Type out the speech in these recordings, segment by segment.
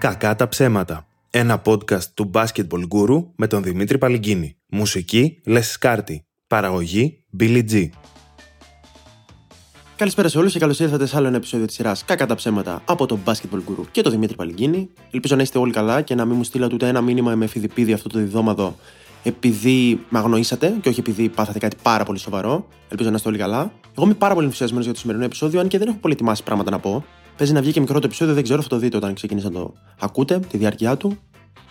Κακά τα ψέματα. Ένα podcast του Basketball Guru με τον Δημήτρη Παλυγκίνη. Μουσική Λες Σκάρτη. Παραγωγή Billy G. Καλησπέρα σε όλους και καλώς ήρθατε σε άλλο ένα επεισόδιο της σειράς Κακά τα ψέματα από τον Basketball Guru και τον Δημήτρη Παλυγκίνη. Ελπίζω να είστε όλοι καλά και να μην μου στείλατε ούτε ένα μήνυμα με φιδιπίδι αυτό το διδόματο επειδή με αγνοήσατε και όχι επειδή πάθατε κάτι πάρα πολύ σοβαρό. Ελπίζω να είστε όλοι καλά. Εγώ είμαι πάρα πολύ ενθουσιασμένος για το σημερινό επεισόδιο, αν και δεν έχω πολύ ετοιμάσει πράγματα να πω. Παίζει να βγει και μικρό το επεισόδιο, δεν ξέρω, θα το δείτε όταν ξεκινήσει να το ακούτε, τη διάρκεια του.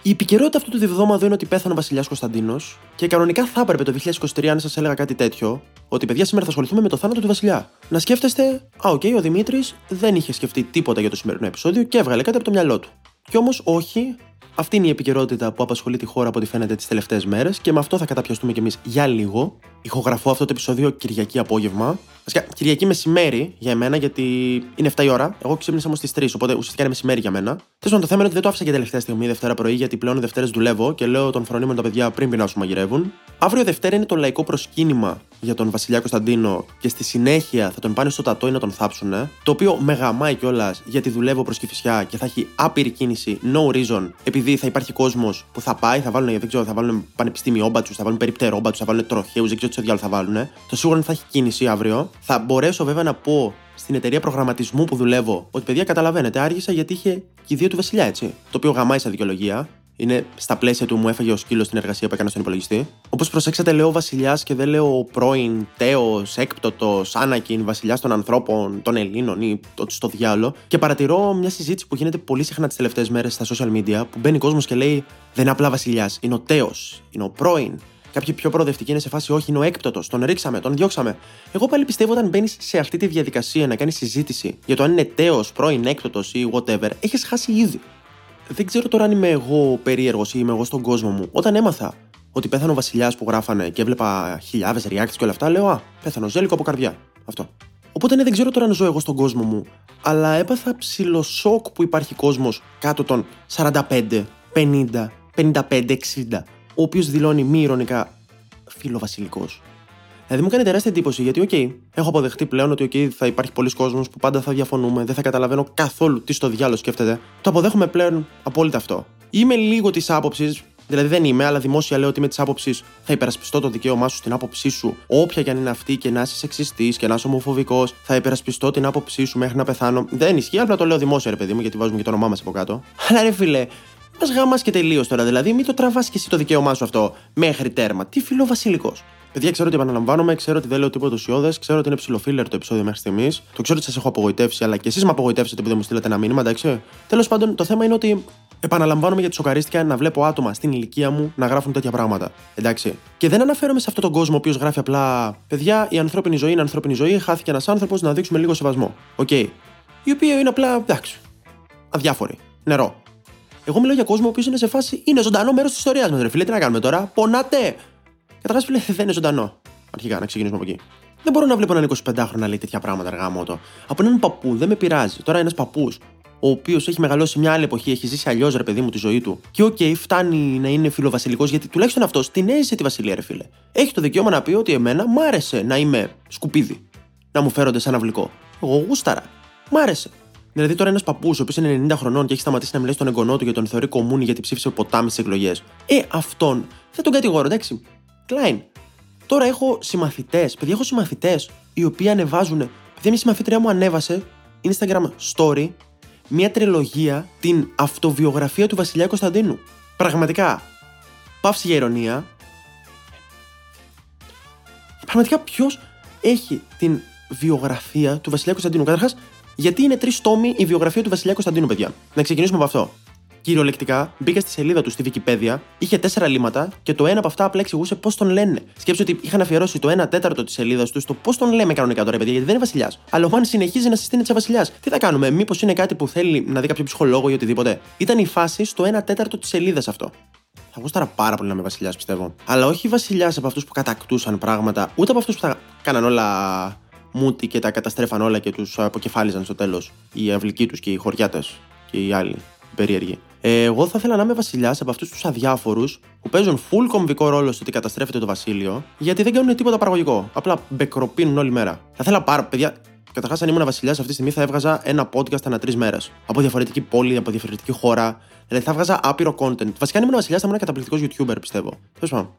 Η επικαιρότητα αυτού του διβδόματος είναι ότι πέθανε ο Βασιλιάς Κωνσταντίνος και κανονικά θα έπρεπε το 2023 αν σας έλεγα κάτι τέτοιο, ότι παιδιά σήμερα θα ασχοληθούμε με το θάνατο του Βασιλιά. Να σκέφτεστε, Α, OK, okay, ο Δημήτρης δεν είχε σκεφτεί τίποτα για το σημερινό επεισόδιο και έβγαλε κάτι από το μυαλό του. Κι όμως, όχι, αυτή είναι η επικαιρότητα που απασχολεί τη χώρα από ό,τι φαίνεται τις τελευταίες μέρες και με αυτό θα καταπιαστούμε κι εμείς για λίγο. Ηχογραφώ αυτό το επεισόδιο Κυριακή απόγευμα. Βασικά, Κυριακή μεσημέρι για εμένα, γιατί είναι 7 η ώρα. Εγώ ξύπνησα όμως στις 3, οπότε ουσιαστικά είναι μεσημέρι για μένα. Τέλος το θέμα είναι ότι δεν το άφησα για τελευταία στιγμή Δευτέρα πρωί, γιατί πλέον οι Δευτέρες δουλεύω και λέω τον φρονίμων τα παιδιά πριν πεινάσουν μαγειρεύουν. Αύριο Δευτέρα είναι το λαϊκό προσκύνημα για τον Βασιλιά Κωνσταντίνο και στη συνέχεια θα τον πάνε στο τατόι να τον θάψουν. Το οποίο με γαμάει κιόλας γιατί δουλεύω προς Κυφυσιά και θα έχει άπειρη κίνηση, no reason, επειδή θα υπάρχει κόσμος που θα πάει, θα βάλουν, δεν ξέρω, θα βάλουν πανεπιστήμιόμπατσου, θα βάλουν περιπτερόμπατσου, θα βάλουν τροχαίους, δεν ξέρω τι διάλογο θα βάλουν. Το σίγουρο είναι θα έχει κίνηση αύριο. Θα μπορέσω βέβαια να πω στην εταιρεία προγραμματισμού που δουλεύω ότι παιδιά καταλαβαίνετε, άργησα γιατί είχε κηδείο του Βασιλιά, έτσι. Το οποίο γαμάει σαν δικαιολογία. Είναι στα πλαίσια του μου έφαγε ο σκύλος στην εργασία που έκανα στον υπολογιστή. Όπως προσέξατε, λέω Βασιλιάς και δεν λέω πρώην, Τέος, Έκπτωτος, Άνακιν, Βασιλιάς των ανθρώπων, των Ελλήνων ή το, στο διάλογο. Και παρατηρώ μια συζήτηση που γίνεται πολύ συχνά τις τελευταίες μέρες στα social media που μπαίνει κόσμος και λέει Δεν είναι απλά Βασιλιάς, είναι ο Τέος, είναι ο πρώην, Κάποιοι πιο προοδευτικοί είναι σε φάση όχι, είναι ο έκπτωτος, τον ρίξαμε, τον διώξαμε. Εγώ πάλι πιστεύω όταν μπαίνεις σε αυτή τη διαδικασία να κάνεις συζήτηση για το αν είναι τέος, πρώην έκπτωτος ή whatever, έχεις χάσει ήδη. Δεν ξέρω τώρα αν είμαι εγώ περίεργος ή είμαι εγώ στον κόσμο μου. Όταν έμαθα ότι πέθανε ο Βασιλιάς που γράφανε και έβλεπα χιλιάδες reacts και όλα αυτά, λέω Α, πέθανε ο Ζέλικο από καρδιά. Αυτό. Οπότε ναι, δεν ξέρω τώρα αν ζω εγώ στον κόσμο μου, αλλά έπαθα ψηλό σοκ που υπάρχει κόσμος κάτω των 45, 50, 55, 60 ο οποίο δηλώνει μη ηρωνικά φιλοβασιλικός. Δηλαδή μου κάνει τεράστια εντύπωση γιατί, OK, έχω αποδεχτεί πλέον ότι OK, θα υπάρχει πολλοί κόσμος που πάντα θα διαφωνούμε, δεν θα καταλαβαίνω καθόλου τι στο διάλογο σκέφτεται. Το αποδέχομαι πλέον απόλυτα αυτό. Είμαι λίγο της άποψης, δηλαδή δεν είμαι, αλλά δημόσια λέω ότι είμαι της άποψης θα υπερασπιστώ το δικαίωμά σου στην άποψή σου, όποια και αν είναι αυτή και να είσαι σεξιστής και να είσαι ομοφοβικός, θα υπερασπιστώ την άποψή σου μέχρι να πεθάνω. Δεν ισχύει, απλά το λέω δημόσια, ρε παιδί μου, γιατί βάζουμε και το όνομά μας από κάτω. Αλλά ρε φίλε, Μα γάμα και τελείως τώρα, δηλαδή μην το τραβάς και εσύ το δικαίωμά σου αυτό μέχρι τέρμα. Τι φιλοβασιλικός. Παιδιά, ξέρω ότι επαναλαμβάνομαι, ξέρω ότι δεν λέω τίποτα ουσιώδες, ξέρω ότι είναι ψιλο filler το επεισόδιο μέχρι στιγμής. Το ξέρω ότι σας έχω απογοητεύσει, αλλά και εσείς με απογοητεύσετε που δεν μου στείλατε ένα μήνυμα, εντάξει. Τέλος πάντων, το θέμα είναι ότι επαναλαμβάνομαι γιατί σοκαρίστηκα να βλέπω άτομα στην ηλικία μου να γράφουν τέτοια πράγματα. Εντάξει. Και δεν αναφέρομαι σε αυτόν τον κόσμο ο οποίος γράφει απλά Παιδιά, η ανθρώπινη ζωή είναι ανθρώπινη ζωή, χάθηκε ένας άνθρωπος να δείξουμε λίγο σεβασμό. OK. Okay. Η οποία είναι απλά, εντάξει, αδιάφορη. Νερό. Εγώ μιλάω για κόσμο ο οποίος είναι σε φάση. Είναι ζωντανό μέρος της ιστορίας μας, ρε φίλε. Τι να κάνουμε τώρα; Πονάτε. Καταρχάς, φίλε, δεν είναι ζωντανό. Αρχικά, να ξεκινήσουμε από εκεί. Δεν μπορώ να βλέπω έναν 25χρονο να λέει τέτοια πράγματα ρε γαμώτο. Από έναν παππού, δεν με πειράζει. Τώρα ένας παππούς, ο οποίος έχει μεγαλώσει μια άλλη εποχή, έχει ζήσει αλλιώς ρε παιδί μου τη ζωή του. Και OK, okay, φτάνει να είναι φιλοβασιλικός, γιατί τουλάχιστον αυτός την έζησε τη βασιλεία, ρε φίλε. Έχει το δικαίωμα να πει ότι εμένα μ' άρεσε να είμαι σκουπίδι. Να μου φέρονται σαν αυλικό. Εγώ γούσταρα. Μ' άρεσε. Δηλαδή, τώρα ένας παππούς, ο οποίος είναι 90 χρονών και έχει σταματήσει να μιλάει στον εγγονό του και τον θεωρεί κομμούνι γιατί ψήφισε ποτάμι στις εκλογές. Ε, αυτόν δεν τον κατηγορώ, εντάξει. Κλάιν. Τώρα έχω συμμαθητές, παιδιά, έχω συμμαθητές οι οποίοι ανεβάζουν. Παιδιά, μια συμμαθήτρια μου ανέβασε Instagram story μια τριλογία την αυτοβιογραφία του Βασιλιά Κωνσταντίνου. Πραγματικά. Παύση για ηρωνία. Πραγματικά ποιος έχει την βιογραφία του Βασιλιά Κωνσταντίνου. Καταρχάς, γιατί είναι τρεις τόμοι η βιογραφία του Βασιλιά Κωνσταντίνου, παιδιά. Να ξεκινήσουμε από αυτό. Κυριολεκτικά μπήκα στη σελίδα του στη Wikipedia, είχε τέσσερα λίματα και το ένα από αυτά απλά εξηγούσε πώς τον λένε. Σκέψτε ότι είχαν αφιερώσει το 1 τέταρτο της σελίδας τους στο πώς τον λέμε κανονικά τώρα, παιδιά, γιατί δεν είναι Βασιλιάς. Αλλά ο Μάν συνεχίζει να συστήνεται σε Βασιλιάς. Τι θα κάνουμε, μήπως είναι κάτι που θέλει να δει κάποιο ψυχολόγο ή οτιδήποτε. Ήταν η φάση στο 1 τέταρτο της σελίδας αυτό. Θα γούσταρα πάρα πολύ να είμαι βασιλιάς, πιστεύω. Αλλά όχι βασιλιάς από αυτούς που κατακτούσαν πράγματα, ούτε από αυτούς που θα κάναν όλα μούτι και τα καταστρέφαν όλα και τους αποκεφάλιζαν στο τέλος. Οι αυλικοί τους και οι χωριάτες και οι άλλοι οι περίεργοι. Ε, εγώ θα ήθελα να είμαι βασιλιάς από αυτούς τους αδιάφορους που παίζουν full κομβικό ρόλο στο ότι καταστρέφεται το βασίλειο, γιατί δεν κάνουν τίποτα παραγωγικό. Απλά μπεκροπίνουν όλη μέρα. Θα ήθελα πάρα. Παιδιά, Καταρχάς, αν ήμουν βασιλιάς αυτή τη στιγμή θα έβγαζα ένα podcast ανά τρεις μέρες. Από διαφορετική πόλη, από διαφορετική χώρα. Δηλαδή θα έβγαζα άπειρο content. Βασικά, αν ήμουν βασιλιάς θα ήμουν καταπληκτικός YouTuber, πιστεύω. Τέλος πάντων.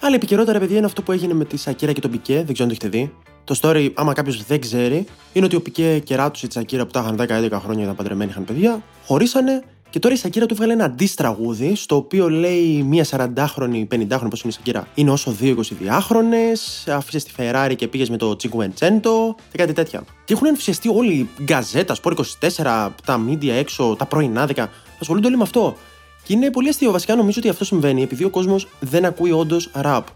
Άλλη επικαιρότητα, παιδιά, είναι αυτό που έγινε με τη Σακύρα και τον Πικέ. Δεν ξέρω αν το έχετε δει. Το story, άμα κάποιος δεν ξέρει, είναι ότι ο Πικέ και ράτου η Σακύρα που τα είχαν 10-11 χρόνια, ήταν παντρεμένοι, είχαν παιδιά, χωρίσανε και τώρα η Σακύρα του βγάλε ένα αντίστραγούδι, στο οποίο λέει μία 40χρονη, 50χρονη, πώς είναι η Σακύρα, είναι όσο δύο 22χρονε, άφησε τη Ferrari και πήγες με το Cinquecento και κάτι τέτοια. Και έχουν ενθουσιαστεί όλοι οι γκαζέτας, Sport 24, τα media έξω, τα πρωινάδικα, ασχολούνται όλοι με αυτό. Και είναι πολύ αστείο. Βασικά νομίζω ότι αυτό συμβαίνει επειδή ο κόσμος δεν ακούει όντως ραπ.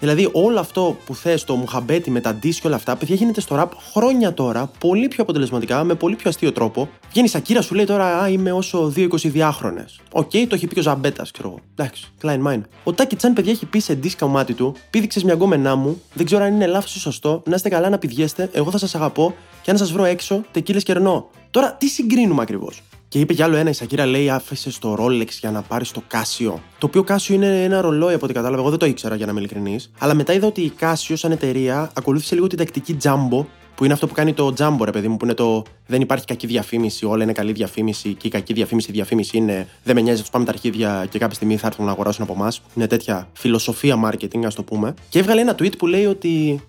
Δηλαδή, όλο αυτό που θες, το μουχαμπέτι με τα diss και όλα αυτά, παιδιά γίνεται στο ραπ χρόνια τώρα, πολύ πιο αποτελεσματικά, με πολύ πιο αστείο τρόπο. Βγαίνει η Σακύρα, σου λέει τώρα, Α, είμαι όσο 2 22χρονες. Οκ, το έχει πει ο Ζαμπέτας, ξέρω εγώ. Εντάξει, κλάιν μάιν. Ο Τάκι Τσαν, παιδιά, έχει πει σε diss κομμάτι του, πήδηξε μια γκόμενά μου, δεν ξέρω αν είναι λάθος ή σωστό, να είστε καλά να πηδιέστε, εγώ θα σας αγαπώ και αν σας βρω έξω, τεκίλες κερνώ. Τώρα, τι συγκρίνουμε ακριβώς; Και είπε κι άλλο ένα, η Σακύρα λέει άφησε στο Rolex για να πάρεις το Casio. Το οποίο Casio είναι ένα ρολόι από ό,τι κατάλαβα. Εγώ δεν το ήξερα για να είμαι ειλικρινής. Αλλά μετά είδα ότι η Casio σαν εταιρεία ακολούθησε λίγο την τακτική Jumbo που είναι αυτό που κάνει το Jumbo, ρε παιδί μου, που είναι το δεν υπάρχει κακή διαφήμιση, όλα είναι καλή διαφήμιση και η κακή διαφήμιση, η διαφήμιση είναι δεν με νοιάζει, τους πάμε τα αρχίδια και κάποια στιγμή θα έρθουν να αγοράσουν από εμάς. Είναι τέτοια φιλοσοφία marketing, ας το πούμε. Και έβγαλε ένα tweet που λέει ότι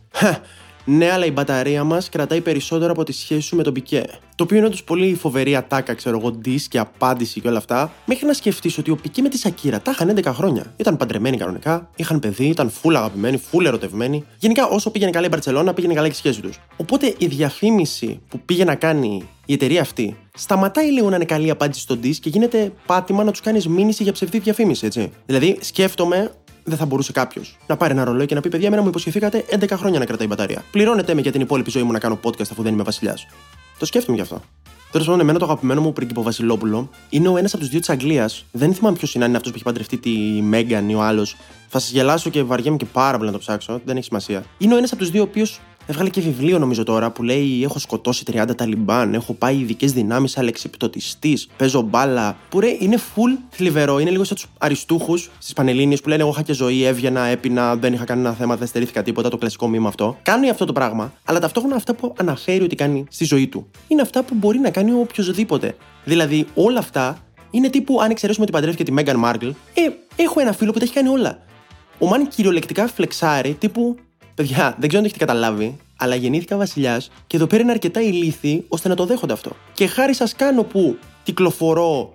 ναι, αλλά η μπαταρία μας κρατάει περισσότερο από τη σχέση σου με τον Πικέ. Το οποίο είναι όντως πολύ φοβερή ατάκα, ξέρω εγώ, ντύ και απάντηση και όλα αυτά. Μέχρι να σκεφτείς ότι ο Πικέ με τη Σακύρα τα είχαν 11 χρόνια. Ήταν παντρεμένοι κανονικά, είχαν παιδί, ήταν φούλα αγαπημένοι, φούλα ερωτευμένοι. Γενικά, όσο πήγαινε καλά η Μπαρσελόνα, πήγαινε καλά και η σχέση τους. Οπότε η διαφήμιση που πήγε να κάνει η εταιρεία αυτή σταματάει λίγο να είναι καλή απάντηση στον ντύ και γίνεται πάτημα να τους κάνεις μήνυση για ψευδή διαφήμιση, έτσι. Δηλαδή, σκέφτομαι δεν θα μπορούσε κάποιος να πάρει ένα ρολόι και να πει: Παιδιά, εμένα μου υποσχεθήκατε 11 χρόνια να κρατάει η μπαταρία. Πληρώνετε με για την υπόλοιπη ζωή μου να κάνω podcast αφού δεν είμαι βασιλιάς. Το σκέφτομαι γι' αυτό. Τέλος πάντων, εμένα το αγαπημένο μου πρίγκιπο Βασιλόπουλο είναι ο ένας από τους δύο της Αγγλίας. Δεν θυμάμαι ποιος είναι, αν είναι αυτός που έχει παντρευτεί τη Μέγαν ή ο άλλος. Θα σας γελάσω και βαριέμαι και πάρα πολύ να το ψάξω, δεν έχει σημασία. Είναι ο ένας από τους δύο ο οποίος Έβγαλε και βιβλίο νομίζω τώρα που λέει Έχω σκοτώσει 30 Ταλιμπάν, έχω πάει ειδικές δυνάμεις αλεξιπτωτιστή, παίζω μπάλα. Που ρε είναι full θλιβερό, είναι λίγο σαν τους αριστούχους στις Πανελίνε που λένε Εγώ είχα και ζωή, έβγαινα, έπεινα, δεν είχα κανένα θέμα, δεν στερήθηκα τίποτα, το κλασικό μήμα αυτό. Κάνει αυτό το πράγμα, αλλά ταυτόχρονα αυτά που αναφέρει ότι κάνει στη ζωή του είναι αυτά που μπορεί να κάνει οποιοδήποτε. Δηλαδή όλα αυτά είναι τύπου αν εξαιρέσουμε ότι παντρεύει και τη Μέγαν Μάρκλ, ε, έχω ένα φίλο που τα έχει κάνει όλα. Ο Μαν κυριολεκτικά φλεξάρει τύπου Παιδιά, δεν ξέρω αν το έχετε καταλάβει, αλλά γεννήθηκα βασιλιάς και εδώ πέρα είναι αρκετά ηλίθιοι ώστε να το δέχονται αυτό. Και χάρη σας κάνω που κυκλοφορώ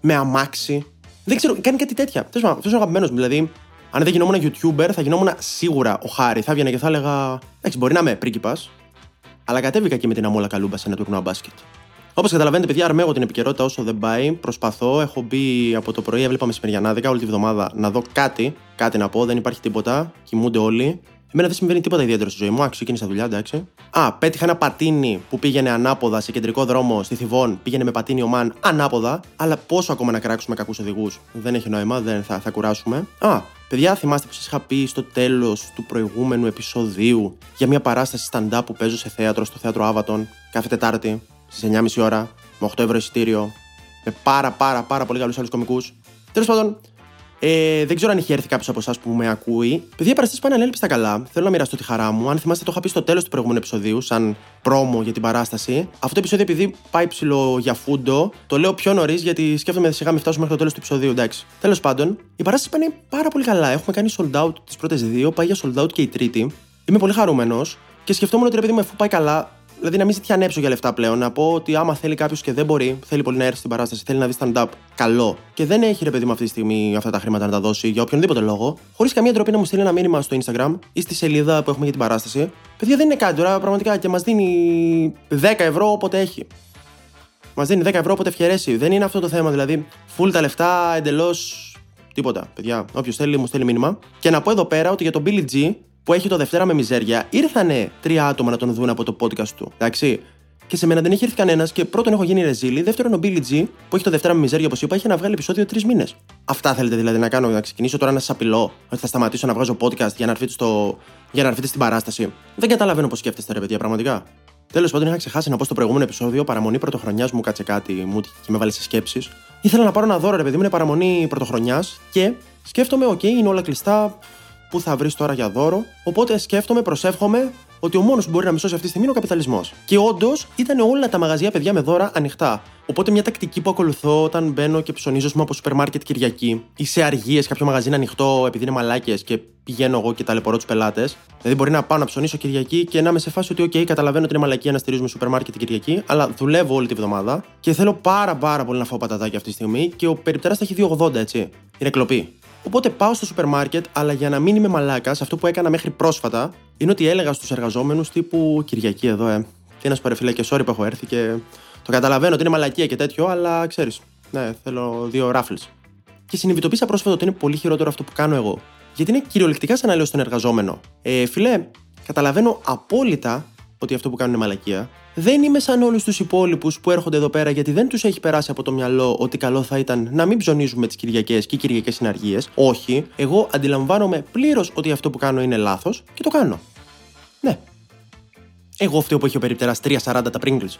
με αμάξι. Δεν ξέρω, κάνει κάτι τέτοια. Τέλος πάντων, αυτός είναι ο αγαπημένος μου. Δηλαδή, αν δεν γινόμουν YouTuber, θα γινόμουν σίγουρα ο Χάρη. Θα έβγαινε και θα έλεγα. Εντάξει, μπορεί να είμαι πρίγκιπας, αλλά κατέβηκα και με την αμόλα καλούμπα σε ένα τουρνουά μπάσκετ. Όπως καταλαβαίνετε, παιδιά, αρμέγω την επικαιρότητα όσο δεν πάει. Προσπαθώ. Έχω μπει από το πρωί, έβλεπα μεσημεριανάδικα όλη τη βδομάδα να δω κάτι. Κάτι να πω, δεν υπάρχει τίποτα. Κοιμούνται όλοι. Εμένα δεν συμβαίνει τίποτα ιδιαίτερο στη ζωή μου. Ξεκίνησα δουλειά, εντάξει. Α, πέτυχα ένα πατίνι που πήγαινε ανάποδα σε κεντρικό δρόμο στη Θιβόν. Πήγαινε με πατίνι ο Μαν ανάποδα. Αλλά πόσο ακόμα να κράξουμε κακούς οδηγούς. Δεν έχει νόημα, δεν θα, θα κουράσουμε. Α, παιδιά, θυμάστε που σα είχα πει στο τέλος του προηγούμενου επεισοδίου για μια παράσταση stand-up που παίζω σε θέατρο, στο θέατρο Άβατον, κάθε Τετάρτη στις 9.30 ώρα, με 8 ευρώ εισιτήριο, με πάρα πάρα πάρα πολύ καλούς άλλους κομικούς. Τέλος πάντων, ε, δεν ξέρω αν έχει έρθει κάποιος από εσάς που με ακούει. Παιδιά, παραστάσεις πάνε ανέλπιστα καλά. Θέλω να μοιραστώ τη χαρά μου. Αν θυμάστε, το είχα πει στο τέλος του προηγούμενου επεισοδίου, σαν πρόμο για την παράσταση. Αυτό το επεισόδιο, επειδή πάει ψηλό για φούντο, το λέω πιο νωρίς γιατί σκέφτομαι σιγά μην φτάσουμε μέχρι το τέλος του επεισοδίου, εντάξει. Τέλος πάντων, η παράσταση πάνε πάρα πολύ καλά. Έχουμε κάνει sold out τις πρώτες δύο, πάει για sold out και η τρίτη. Είμαι πολύ χαρούμενος και σκεφτόμουν ότι ρε παιδί μου, αφού πάει καλά, Δηλαδή να μην ζητιανέψω για λεφτά πλέον. Να πω ότι άμα θέλει κάποιος και δεν μπορεί, θέλει πολύ να έρθει στην παράσταση, θέλει να δει stand-up, καλό. Και δεν έχει ρε παιδί μου αυτή τη στιγμή αυτά τα χρήματα να τα δώσει για οποιονδήποτε λόγο, χωρίς καμία ντροπή να μου στείλει ένα μήνυμα στο Instagram ή στη σελίδα που έχουμε για την παράσταση. Παιδιά δεν είναι κάτι τώρα πραγματικά και μας δίνει 10 ευρώ όποτε έχει. Μας δίνει 10 ευρώ όποτε ευχαιρέσει. Δεν είναι αυτό το θέμα. Δηλαδή, full τα λεφτά εντελώς τίποτα. Παιδιά, όποιος θέλει μου στέλνει μήνυμα. Και να πω εδώ πέρα ότι για τον Billy G που έχει το Δευτέρα με μιζέρια, ήρθανε τρία άτομα να τον δουν από το podcast του. Εντάξει. Και σε μένα δεν έχει έρθει κανένας και πρώτον έχω γίνει ρεζίλη. Δεύτερον, ο Billy G, που έχει το Δευτέρα με μιζέρια, όπως είπα, είχε να βγάλει επεισόδιο τρεις μήνες. Αυτά θέλετε δηλαδή να κάνω, να ξεκινήσω τώρα να σας απειλώ, ότι θα σταματήσω να βγάζω podcast για να έρθετε, στο... για να έρθετε στην παράσταση. Δεν καταλαβαίνω πώς σκέφτεστε, ρε παιδιά, πραγματικά. Τέλος πάντων, είχα ξεχάσει να πω στο προηγούμενο επεισόδιο παραμονή πρωτοχρονιάς μου κάτσε κάτι, μου και με βάλει σε σκέψεις. Ήθελα να πάρω ένα δώρο, ρε παιδί μου, είναι παραμονή πρωτοχρονιάς και σκέφτομαι, OK, okay, είναι όλα κλειστά, πού θα βρεις τώρα για δώρο. Οπότε σκέφτομαι, προσεύχομαι ότι ο μόνος που μπορεί να με σώσει αυτή τη στιγμή είναι ο καπιταλισμός. Και όντως ήταν όλα τα μαγαζιά παιδιά με δώρα ανοιχτά. Οπότε μια τακτική που ακολουθώ όταν μπαίνω και ψωνίζω πούμε, από σούπερ μάρκετ Κυριακή ή σε αργίες κάποιο μαγαζί είναι ανοιχτό επειδή είναι μαλάκες και πηγαίνω εγώ και ταλαιπωρώ τους πελάτες. Δηλαδή μπορεί να πάω να ψωνίσω Κυριακή και να είμαι σε φάση ότι, OK, καταλαβαίνω ότι είναι μαλακία να στηρίζουμε σούπερ μάρκετ Κυριακή, αλλά δουλεύω όλη τη βδομάδα και θέλω πάρα πάρα πολύ να φάω πατατάκι αυτή τη στιγμή και ο περιπτεράς θα έχει 2,80 έτσι. Είναι κλοπή. Οπότε πάω στο σούπερ μάρκετ, αλλά για να μην είμαι μαλάκας, αυτό που έκανα μέχρι πρόσφατα είναι ότι έλεγα στους εργαζόμενους τύπου Κυριακή εδώ, ε. Τι ένα παρεφιλέ και sorry που έχω έρθει και το καταλαβαίνω ότι είναι μαλακία και τέτοιο, αλλά ξέρεις. Ναι, θέλω δύο ράφλ. Και συνειδητοποίησα πρόσφατα ότι είναι πολύ χειρότερο αυτό που κάνω εγώ. Γιατί είναι κυριολεκτικά σαν να λέω στον εργαζόμενο. Ε, φιλέ, καταλαβαίνω απόλυτα ότι αυτό που κάνουν είναι μαλακία. Δεν είμαι σαν όλους τους υπόλοιπους που έρχονται εδώ πέρα γιατί δεν τους έχει περάσει από το μυαλό ότι καλό θα ήταν να μην ψωνίζουμε τις Κυριακές και οι Κυριακές συναργίες. Όχι, εγώ αντιλαμβάνομαι πλήρως ότι αυτό που κάνω είναι λάθος και το κάνω. Ναι. Εγώ φταίω που έχει ο περιπτεράς 3,40 τα Pringles.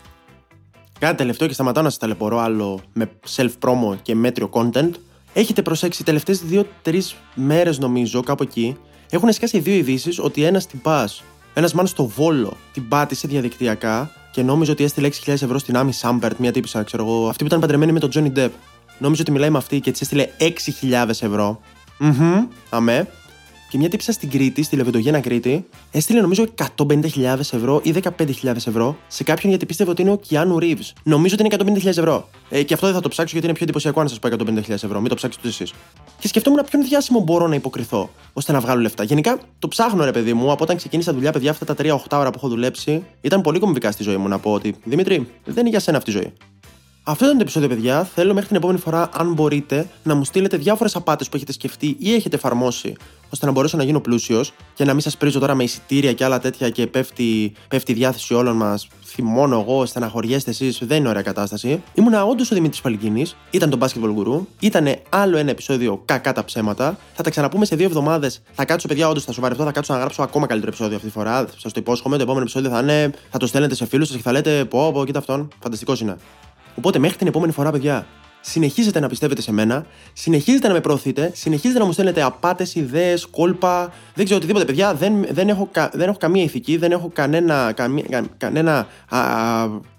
Κάτι τελευταίο και σταματάω να σας ταλαιπωρώ άλλο με self-promo και μέτριο content. Έχετε προσέξει, τελευταίες 2-3 μέρες νομίζω, κάπου εκεί, έχουν σκάσει δύο ειδήσεις ότι ένας τυπάς, ένας μάλλον στο βόλο, την πάτησε διαδικτυακά και νόμιζε ότι έστειλε 6.000 ευρώ στην Άμι Σάμπερτ, μια τύπησα, ξέρω εγώ, αυτή που ήταν παντρεμένη με τον Johnny Depp. Νόμιζε ότι μιλάει με αυτή και της έστειλε 6.000 ευρώ. Μμμ, αμέ. Και μια τύψα στην Κρήτη, στη Λεβεντογένα Κρήτη, έστειλε νομίζω 150.000 ευρώ ή 15.000 ευρώ σε κάποιον γιατί πίστευε ότι είναι ο Κιάνου Ρίβς. Νομίζω ότι είναι 150.000 ευρώ. Ε, και αυτό δεν θα το ψάξω γιατί είναι πιο εντυπωσιακό να σας πω 150.000 ευρώ. Μην το ψάξετε εσείς. Και σκεφτόμουν ποιον διάσημο μπορώ να υποκριθώ ώστε να βγάλω λεφτά. Γενικά το ψάχνω, ρε παιδί μου, από όταν ξεκίνησα δουλειά, παιδιά, αυτά τα 3-8 ώρα που έχω δουλέψει, ήταν πολύ κομβικά στη ζωή μου να πω ότι Δημήτρη, δεν είναι για σένα αυτή η ζωή. Αυτό ήταν το επεισόδιο, παιδιά. Θέλω μέχρι την επόμενη φορά, αν μπορείτε, να μου στείλετε διάφορες απάτες που έχετε σκεφτεί ή έχετε εφαρμόσει, ώστε να μπορέσω να γίνω πλούσιος και να μην σας πρίζω τώρα με εισιτήρια και άλλα τέτοια και πέφτει, πέφτει η διάθεση όλων μας. Θυμώνω εγώ, στεναχωριέστε εσείς, δεν είναι ωραία κατάσταση. Ήμουνα όντως ο Δημήτρης Παλικίνης, ήταν το Basketball Guru, ήταν άλλο ένα επεισόδιο κακά τα ψέματα. Θα τα ξαναπούμε σε δύο εβδομάδες. Θα κάτσω, παιδιά, όντως θα σοβαρευτώ, θα κάτσω να γράψω ακόμα καλύτερο επεισόδιο αυτή τη φορά. Σας το υπόσχομαι. Το επόμενο επεισόδιο θα είναι. Θα το στέλνετε σε φίλους σας και θα λέτε Πω, πω, κοίτα αυτόν. Φανταστικός είναι. Οπότε μέχρι την επόμενη φορά, παιδιά, συνεχίζετε να πιστεύετε σε μένα, συνεχίζετε να με προωθείτε, συνεχίζετε να μου στέλνετε απάτες, ιδέες, κόλπα. Δεν ξέρω οτιδήποτε, παιδιά. Δεν, δεν, έχω, δεν έχω καμία ηθική, δεν έχω κανένα. Καμία, κανένα α,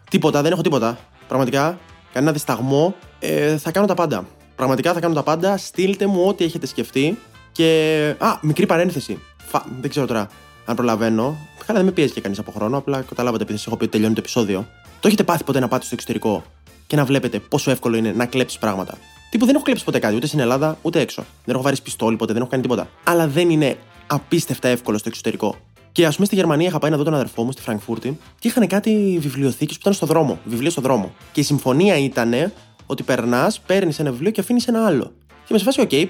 τίποτα, δεν έχω τίποτα. Πραγματικά, κανένα δισταγμό. Ε, θα κάνω τα πάντα. Πραγματικά θα κάνω τα πάντα. Στείλτε μου ό,τι έχετε σκεφτεί. Και. Α, μικρή παρένθεση. Φα... Δεν ξέρω τώρα αν προλαβαίνω. Καλά, δεν με πιέζει και κανείς από χρόνο. Απλά καταλάβατε επειδή σας έχω πει ότι τελειώνει το επεισόδιο. Το έχετε πάθει ποτέ να πάτε στο εξωτερικό; Και να βλέπετε πόσο εύκολο είναι να κλέψεις πράγματα. Τύπου δεν έχω κλέψει ποτέ κάτι, ούτε στην Ελλάδα, ούτε έξω. Δεν έχω βάλει πιστόλι ποτέ, δεν έχω κάνει τίποτα. Αλλά δεν είναι απίστευτα εύκολο στο εξωτερικό. Και ας πούμε στη Γερμανία είχα πάει να δω τον αδερφό μου στη Φραγκφούρτη και είχαν κάτι βιβλιοθήκες που ήταν στο δρόμο, βιβλίο στο δρόμο. Και η συμφωνία ήταν ότι περνάς, παίρνεις ένα βιβλίο και αφήνεις ένα άλλο. Και με σε φάση, OK,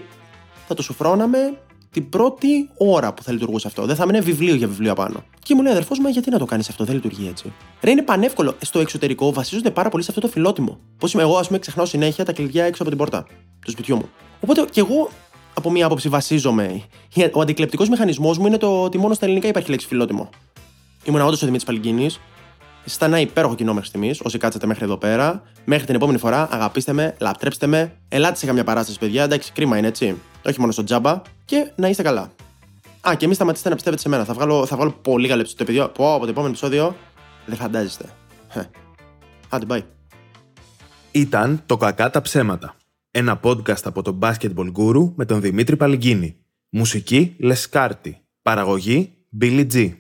θα το σουφρώναμε, την πρώτη ώρα που θα λειτουργούσε αυτό. Δεν θα μείνει βιβλίο για βιβλίο απάνω. Και μου λέει αδερφός μου, γιατί να το κάνεις αυτό, δεν λειτουργεί έτσι. Ρε, είναι πανεύκολο. Στο εξωτερικό βασίζονται πάρα πολύ σε αυτό το φιλότιμο. Πώς είμαι εγώ, ας πούμε, ξεχνάω συνέχεια τα κλειδιά έξω από την πόρτα του σπιτιού μου. Οπότε και εγώ από μία άποψη βασίζομαι. Ο αντικλεπτικός μηχανισμός μου είναι το ότι μόνο στα ελληνικά υπάρχει λέξη φιλότιμο. Ήμουν όντως ο Δημήτρης Παλγκίνη. Ήταν ένα υπέροχο κοινό μέχρι στιγμής, όσοι κάτσατε μέχρι εδώ πέρα. Μέχρι την επόμενη φορά, αγαπήστε με, λατρέψτε με. Ελάτε σε καμιά παράσταση, παιδιά. Εντάξει, κρίμα είναι έτσι όχι μόνο στο τζάμπα, και να είστε καλά. Α, και εμείς σταματήστε να πιστεύετε σε μένα. Θα βγάλω, θα βγάλω πολύ καλή το επεισόδιο. Πω από το επόμενο επεισόδιο. Δεν φαντάζεστε. Άντε, bye. Ήταν το Κακά τα ψέματα. Ένα podcast από τον Basketball Guru με τον Δημήτρη Παλυγκίνη. Μουσική Λεσκάρτη. Παραγωγή Billy G.